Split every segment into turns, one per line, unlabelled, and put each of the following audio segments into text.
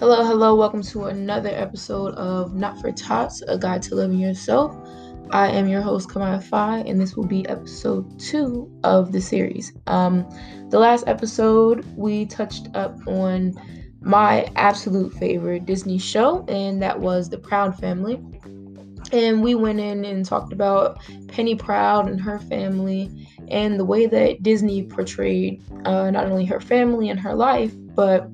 Hello, hello, welcome to another episode of Not for Tots, a guide to living yourself. I am your host, Kamaya Fi, and this will be episode two of the series. Um, the last episode, we touched up on my absolute favorite Disney show, and that was The Proud Family. And we went in and talked about Penny Proud and her family and the way that Disney portrayed uh, not only her family and her life, but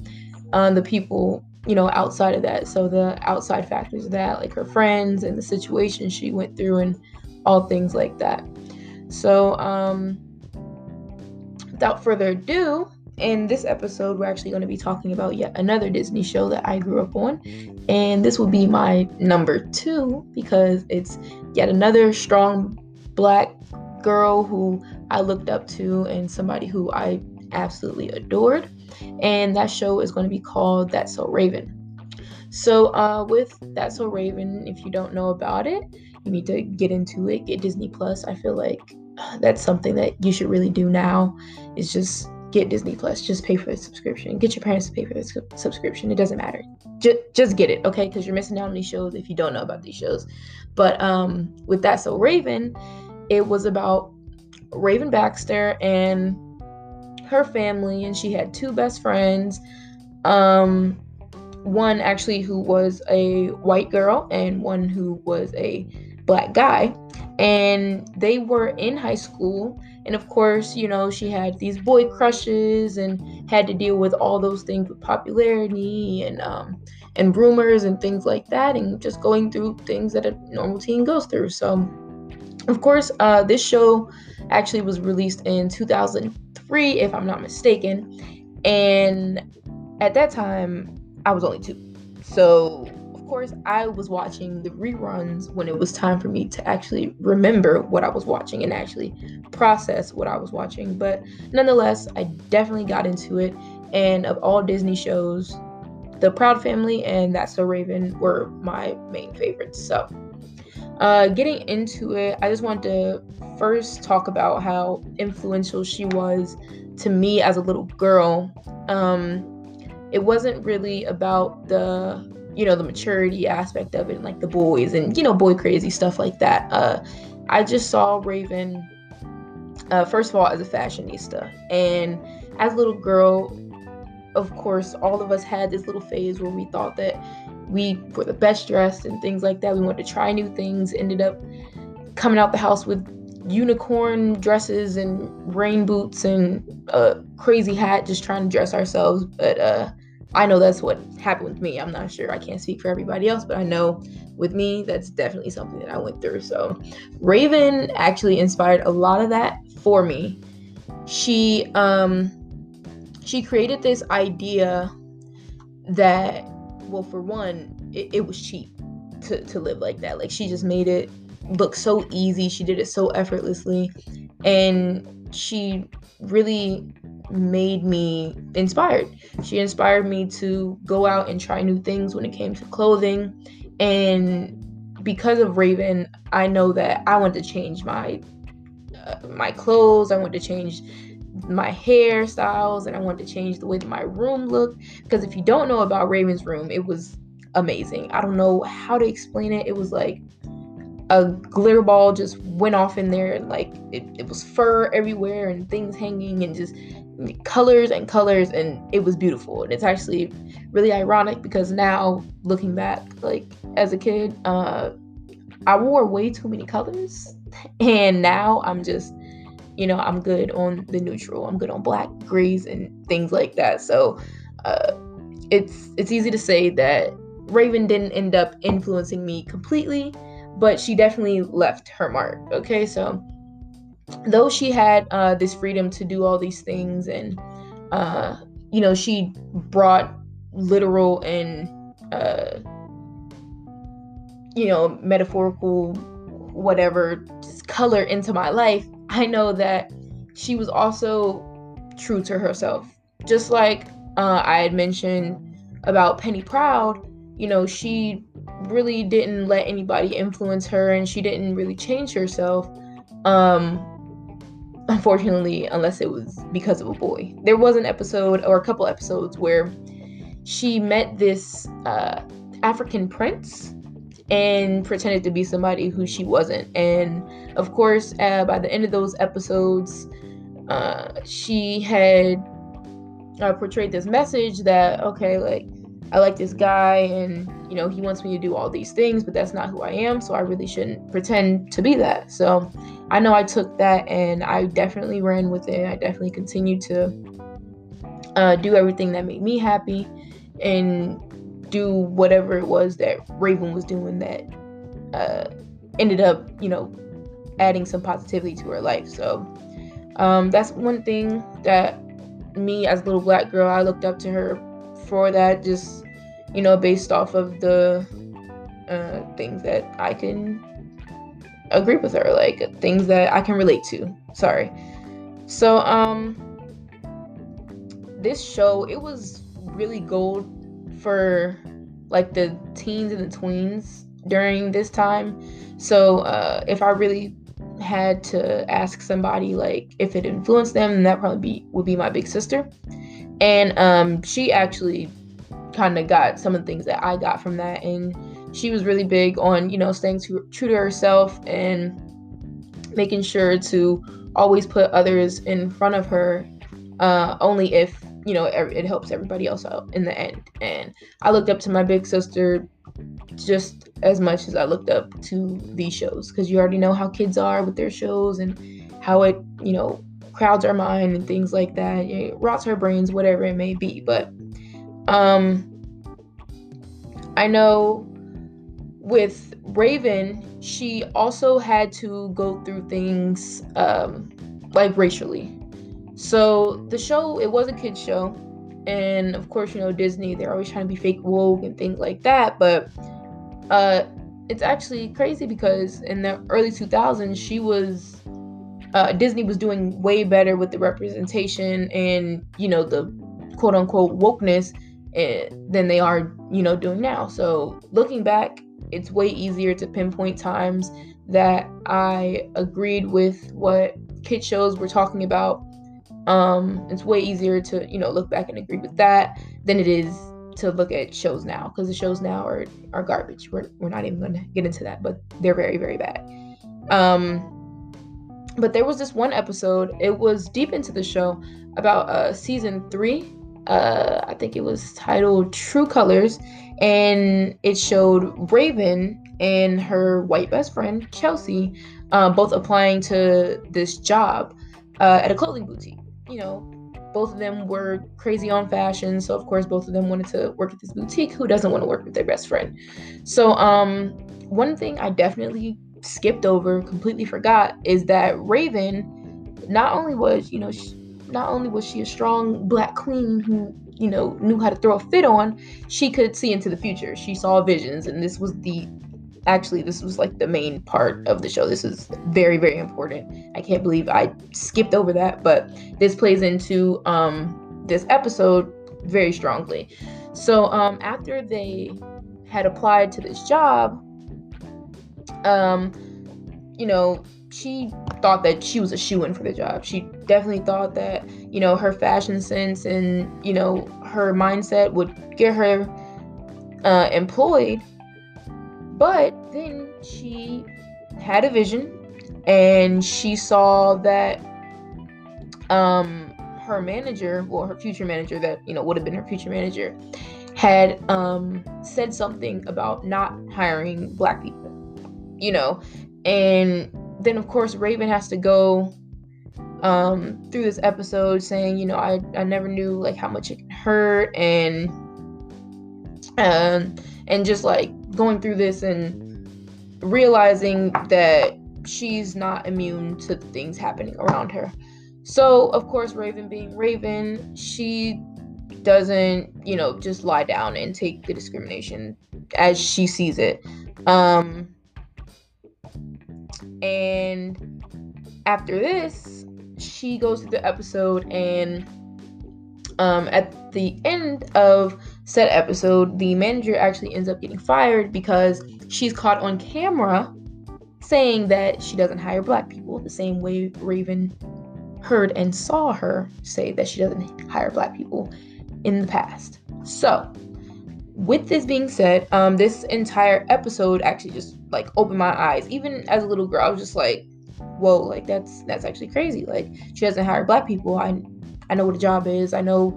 uh, the people you know, outside of that. So the outside factors of that, like her friends and the situation she went through and all things like that. So, um, without further ado, in this episode, we're actually going to be talking about yet another Disney show that I grew up on. And this will be my number two because it's yet another strong black girl who I looked up to and somebody who I absolutely adored and that show is going to be called That's So Raven. So, uh, with That's So Raven, if you don't know about it, you need to get into it. Get Disney Plus. I feel like uh, that's something that you should really do now. Is just get Disney Plus. Just pay for the subscription. Get your parents to pay for the su- subscription. It doesn't matter. Just just get it, okay? Because you're missing out on these shows if you don't know about these shows. But um, with That's So Raven, it was about Raven Baxter and her family and she had two best friends. Um, one actually who was a white girl and one who was a black guy. And they were in high school. And of course, you know, she had these boy crushes and had to deal with all those things with popularity and um, and rumors and things like that, and just going through things that a normal teen goes through. So, of course, uh, this show actually was released in 2003, if I'm not mistaken. And at that time, I was only two. So, of course, I was watching the reruns when it was time for me to actually remember what I was watching and actually process what I was watching. But nonetheless, I definitely got into it. And of all Disney shows, The Proud Family and That's So Raven were my main favorites. So, uh, getting into it, I just wanted to first talk about how influential she was to me as a little girl. Um, it wasn't really about the you know the maturity aspect of it, like the boys and you know boy crazy stuff like that. Uh, I just saw Raven uh, first of all as a fashionista, and as a little girl, of course, all of us had this little phase where we thought that we were the best dressed and things like that. We wanted to try new things. Ended up coming out the house with unicorn dresses and rain boots and a crazy hat just trying to dress ourselves but uh i know that's what happened with me i'm not sure i can't speak for everybody else but i know with me that's definitely something that i went through so raven actually inspired a lot of that for me she um she created this idea that well for one it, it was cheap to, to live like that like she just made it look so easy. She did it so effortlessly. And she really made me inspired. She inspired me to go out and try new things when it came to clothing. And because of Raven, I know that I want to change my uh, my clothes. I want to change my hairstyles and I wanted to change the way that my room looked. Because if you don't know about Raven's room, it was amazing. I don't know how to explain it. It was like a glitter ball just went off in there and like it, it was fur everywhere and things hanging and just colors and colors and it was beautiful and it's actually really ironic because now looking back like as a kid uh i wore way too many colors and now i'm just you know i'm good on the neutral i'm good on black grays and things like that so uh it's it's easy to say that raven didn't end up influencing me completely but she definitely left her mark. Okay, so though she had uh, this freedom to do all these things, and uh, you know, she brought literal and uh, you know, metaphorical, whatever just color into my life. I know that she was also true to herself, just like uh, I had mentioned about Penny Proud. You know, she really didn't let anybody influence her and she didn't really change herself um unfortunately unless it was because of a boy there was an episode or a couple episodes where she met this uh, African prince and pretended to be somebody who she wasn't. And of course, uh, by the end of those episodes, uh, she had uh, portrayed this message that, okay, like, I like this guy and, you know, he wants me to do all these things, but that's not who I am. So I really shouldn't pretend to be that. So I know I took that and I definitely ran with it. I definitely continued to uh, do everything that made me happy and do whatever it was that Raven was doing that uh, ended up, you know, adding some positivity to her life. So um, that's one thing that me as a little black girl, I looked up to her for that, just you know, based off of the uh, things that I can agree with her, like things that I can relate to. Sorry. So um, this show it was really gold for like the teens and the tweens during this time. So uh, if I really had to ask somebody like if it influenced them, that probably be would be my big sister. And um, she actually kind of got some of the things that I got from that, and she was really big on you know staying true to herself and making sure to always put others in front of her, uh, only if you know, it helps everybody else out in the end. And I looked up to my big sister just as much as I looked up to these shows because you already know how kids are with their shows and how it, you know, crowds our mind and things like that. It rots our brains, whatever it may be. But um, I know with Raven, she also had to go through things um, like racially so the show, it was a kids show, and of course, you know Disney, they're always trying to be fake woke and things like that. But uh, it's actually crazy because in the early 2000s, she was uh, Disney was doing way better with the representation and you know the quote unquote wokeness eh, than they are you know doing now. So looking back, it's way easier to pinpoint times that I agreed with what kid shows were talking about um, it's way easier to, you know, look back and agree with that than it is to look at shows now because the shows now are are garbage. We're we're not even gonna get into that, but they're very, very bad. Um but there was this one episode, it was deep into the show about uh season three. Uh I think it was titled True Colors, and it showed Raven and her white best friend, Chelsea, uh, both applying to this job uh, at a clothing boutique you know, both of them were crazy on fashion. So of course, both of them wanted to work at this boutique. Who doesn't want to work with their best friend? So um, one thing I definitely skipped over, completely forgot, is that Raven not only was, you know, she, not only was she a strong black queen who, you know, knew how to throw a fit on, she could see into the future. She saw visions, and this was the actually this was like the main part of the show. This is very very important. I can't believe i skipped over that but this plays into um this episode very strongly. So um after they had applied to this job um you know she thought that she was a shoe-in for the job. She definitely thought that you know her fashion sense and you know her mindset would get her uh, employed but then she had a vision and she saw that um her manager well, her future manager that you know would have been her future manager had um said something about not hiring black people you know? And then of course raven has to go um through this episode saying you know i i never knew like how much it can hurt and um and just like going through this and realizing that she's not immune to things happening around her. So, of course, Raven being Raven, she doesn't, you know, just lie down and take the discrimination as she sees it. Um, and after this, she goes through the episode and um, at the end of said episode, the manager actually ends up getting fired because she's caught on camera saying that she doesn't hire black people the same way Raven heard and saw her say that she doesn't hire black people in the past. So, with this being said, um, this entire episode actually just like opened my eyes. Even as a little girl, I was just like, "Whoa!" Like that's that's actually crazy. Like she doesn't hire black people. I I know what a job is. I know,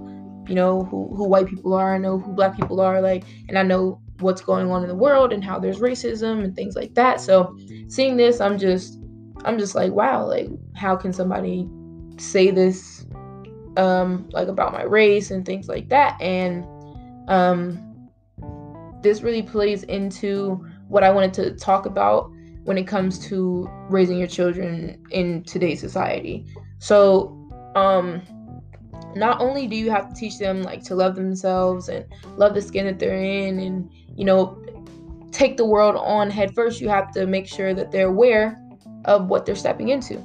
you know who who white people are. I know who black people are. Like, and I know what's going on in the world and how there's racism and things like that. So seeing this, I'm just I'm just like, wow. Like, how can somebody say this, um, like about my race and things like that? And um this really plays into what I wanted to talk about when it comes to raising your children in today's society. So, um, not only do you have to teach them like to love themselves and love the skin that they're in and you know take the world on head first you have to make sure that they're aware of what they're stepping into.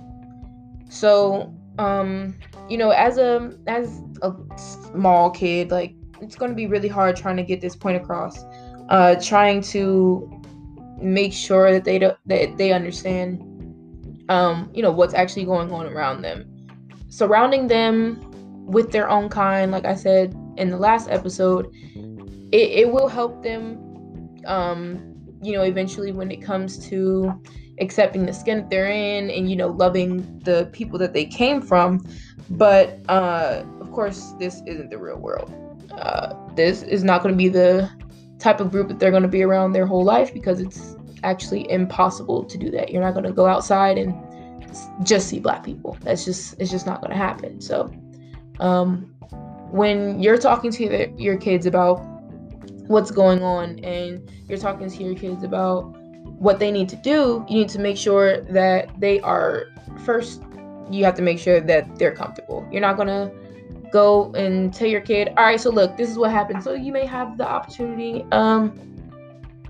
So um you know as a as a small kid like it's going to be really hard trying to get this point across uh, trying to make sure that they don't that they understand um, you know what's actually going on around them. Surrounding them with their own kind like i said in the last episode it, it will help them um, you know eventually when it comes to accepting the skin that they're in and you know loving the people that they came from but uh, of course this isn't the real world uh, this is not going to be the type of group that they're going to be around their whole life because it's actually impossible to do that. You're not going to go outside and just see black people. That's just it's just not going to happen. So, um, when you're talking to your, kids about what's going on and you're talking to your kids about what they need to do, you need to make sure that they are first. You have to make sure that they're comfortable. You're not gonna go and tell your kid, all right, so look, this is what happened. So you may have the opportunity um,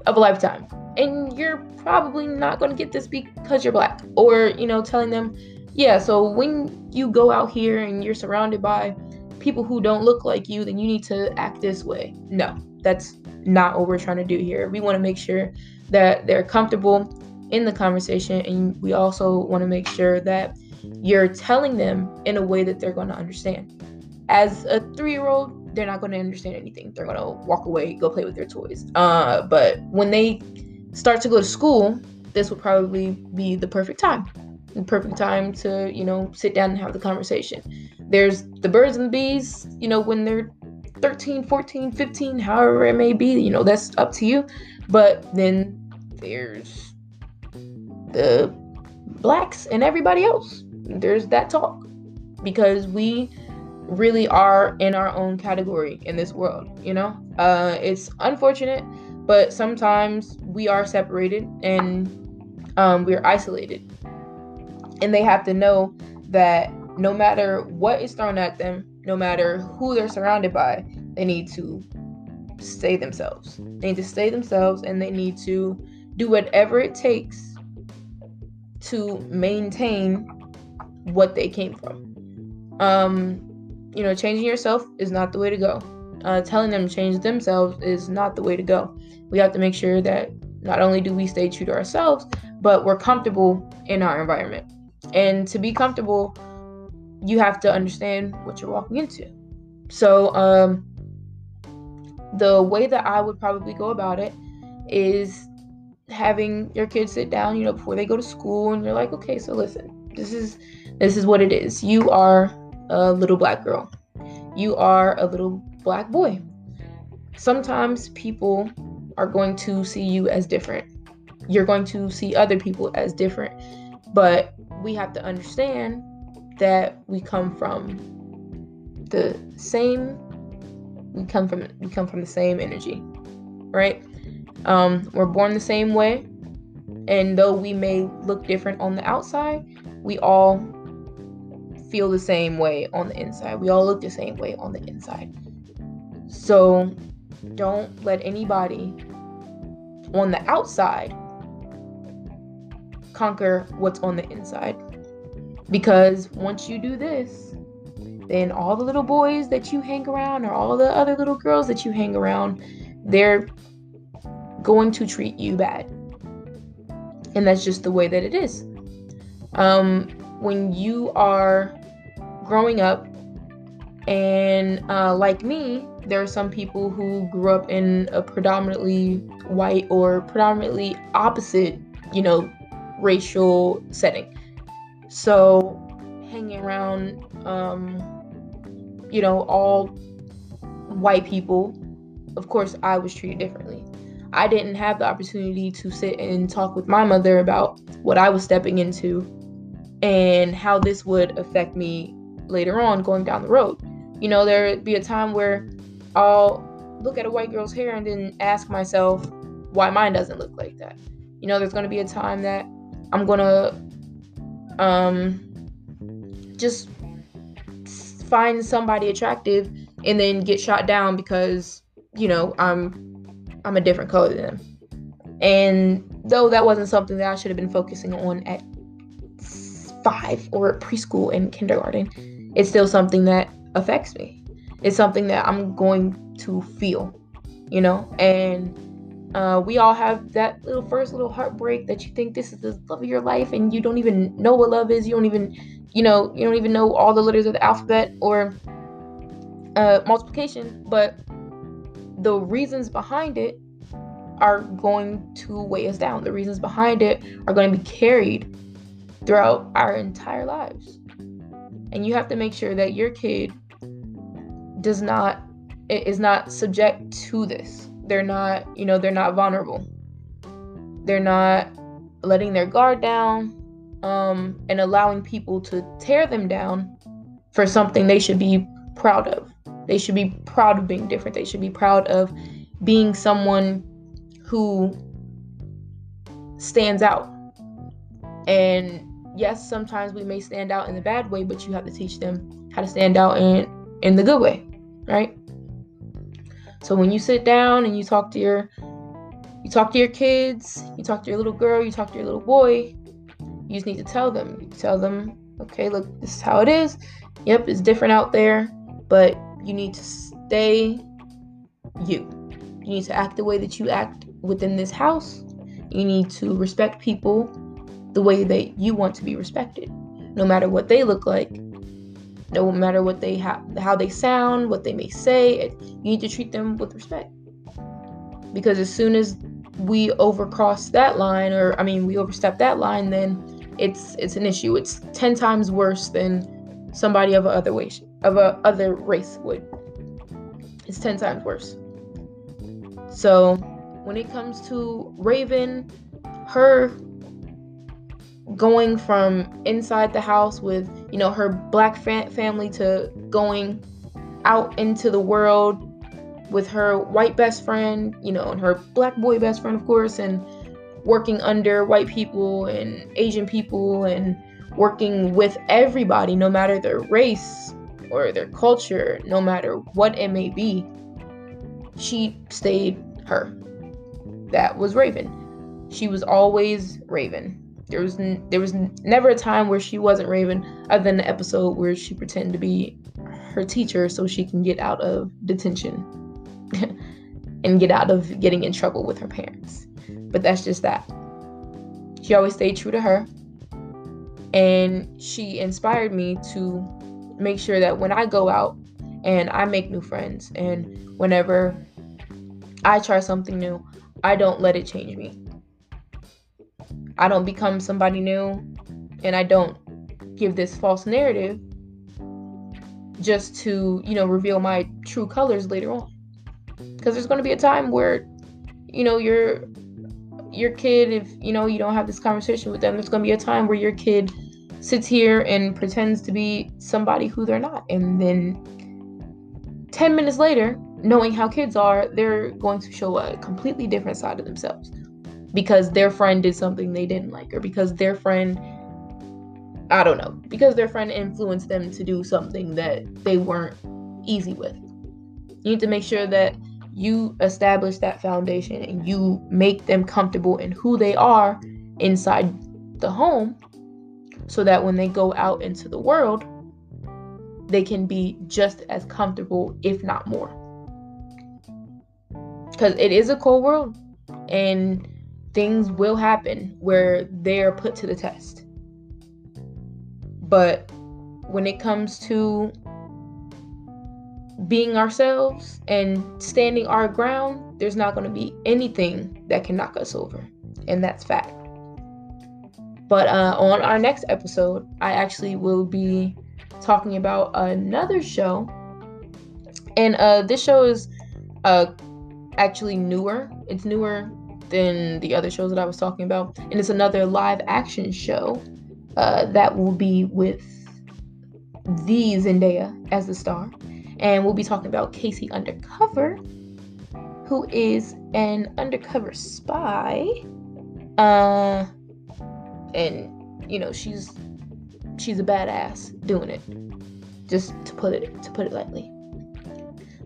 of a lifetime. And you're probably not going to get this because you're black. Or, you know, telling them, yeah, so when you go out here and you're surrounded by people who don't look like you, then you need to act this way. No, that's not what we're trying to do here. We want to make sure that they're comfortable in the conversation, and we also want to make sure that you're telling them in a way that they're going to understand as a three year old, they're not going to understand anything. They're going to walk away, go play with their toys. Uh, but when they start to go to school, this would probably be the perfect time. The perfect time to, you know, sit down and have the conversation. There's the birds and the bees, you know, when they're 13, 14, 15, however it may be, you know, that's up to you. But then there's the blacks and everybody else. There's that talk because we really are in our own category in this world, you know? Uh, it's unfortunate, but sometimes we are separated and um, we're isolated. And they have to know that no matter what is thrown at them, no matter who they're surrounded by, they need to stay themselves. They need to stay themselves and they need to do whatever it takes to maintain what they came from. Um, you know, changing yourself is not the way to go. Uh, telling them to change themselves is not the way to go. We have to make sure that not only do we stay true to ourselves, but we're comfortable in our environment. And to be comfortable, you have to understand what you're walking into. So, um, the way that I would probably go about it is having your kids sit down, you know, before they go to school, and you're like, okay, so listen, this is this is what it is. You are a little black girl. You are a little black boy. Sometimes people are going to see you as different. You're going to see other people as different. But we have to understand that we come from the same we come from we come from the same energy. Right? Um, we're born the same way. And though we may look different on the outside, we all feel the same way on the inside. We all look the same way on the inside. So don't let anybody on the outside conquer what's on the inside. Because once you do this, then all the little boys that you hang around or all the other little girls that you hang around, they're going to treat you bad. And that's just the way that it is. Um, when you are growing up, And uh, like me, there are some people who grew up in a predominantly white or predominantly opposite, you know, racial setting. So hanging around, um, you know, all white people, of course, I was treated differently. I didn't have the opportunity to sit and talk with my mother about what I was stepping into and how this would affect me later on going down the road. You know, there'd be a time where I'll look at a white girl's hair and then ask myself why mine doesn't look like that. You know, there's going to be a time that I'm to um just find somebody attractive and then get shot down because, you know, I'm I'm a different color than them. And though that wasn't something that I should have been focusing on at 5 or preschool and kindergarten, it's still something that affects me. It's something that I'm going to feel, you know? And uh, we all have that little first little heartbreak that you think this is the love of your life and you don't even know what love is. You don't even, you know, you don't even know all the letters of the alphabet or uh, multiplication. But the reasons behind it are going to weigh us down. The reasons behind it are going to be carried throughout our entire lives. And you have to make sure that your kid does not is not subject to this. They're not, you know, they're not vulnerable. They're not letting their guard down um, and allowing people to tear them down for something they should be proud of. They should be proud of being different. They should be proud of being someone who stands out. And yes, sometimes we may stand out in the bad way, but you have to teach them how to stand out in in the good way, right? So when you sit down and you talk to your you talk to your kids, you talk to your little girl, you talk to your little boy, you just need to tell them. You tell them, okay, look, this is how it is. Yep, it's different out there, but you need to stay you. You need to act the way that you act within this house. You need to respect people the way that you want to be respected, no matter what they look like, no matter what they have, how they sound, what they may say. You need to treat them with respect, because as soon as we overcross that line, or I mean, we overstep that line, then it's it's an issue. It's ten times worse than somebody of a other race of a other race would. It's ten times worse. So when it comes to Raven, her going from inside the house with you know her black fa- family to going out into the world with her white best friend you know and her black boy best friend of course and working under white people and asian people and working with everybody no matter their race or their culture no matter what it may be she stayed her. That was raven. She was always raven there was n- there was n- never a time where she wasn't Raven, other than the episode where she pretended to be her teacher so she can get out of detention and get out of getting in trouble with her parents. But that's just that. She always stayed true to her, and she inspired me to make sure that when I go out and I make new friends, and whenever I try something new, I don't let it change me. I don't become somebody new and I don't give this false narrative just to, you know, reveal my true colors later on. Cuz there's going to be a time where you know, your your kid if, you know, you don't have this conversation with them, there's going to be a time where your kid sits here and pretends to be somebody who they're not and then 10 minutes later, knowing how kids are, they're going to show a completely different side of themselves because their friend did something they didn't like or because their friend I don't know, because their friend influenced them to do something that they weren't easy with. You need to make sure that you establish that foundation and you make them comfortable in who they are inside the home so that when they go out into the world, they can be just as comfortable, if not more. Because it is a cold world and things will happen where they're put to the test. But when it comes to being ourselves and standing our ground, there's not going to be anything that can knock us over. And that's fact. But uh, on our next episode, I actually will be talking about another show. And uh, this show is uh, actually newer. It's newer than the other shows that I was talking about. And it's another live action show uh, that will be with the Zendaya as the star. And we'll be talking about K.C. Undercover, who is an undercover spy. Uh, and you know she's she's a badass doing it. Just to put it to put it lightly.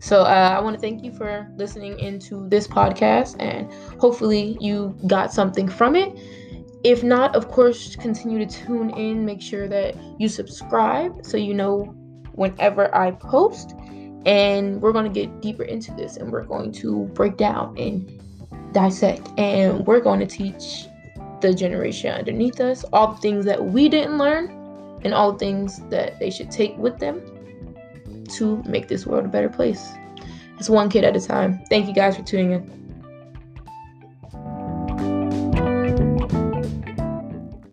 So uh, I want to thank you for listening into this podcast, and hopefully you got something from it. If not, of course, continue to tune in. Make sure that you subscribe so you know whenever I post. And we're going to get deeper into this, and we're going to break down and dissect, and we're going to teach the generation underneath us all the things that we didn't learn, and all the things that they should take with them to make this world a better place. It's one kid at a time. Thank you guys for tuning in.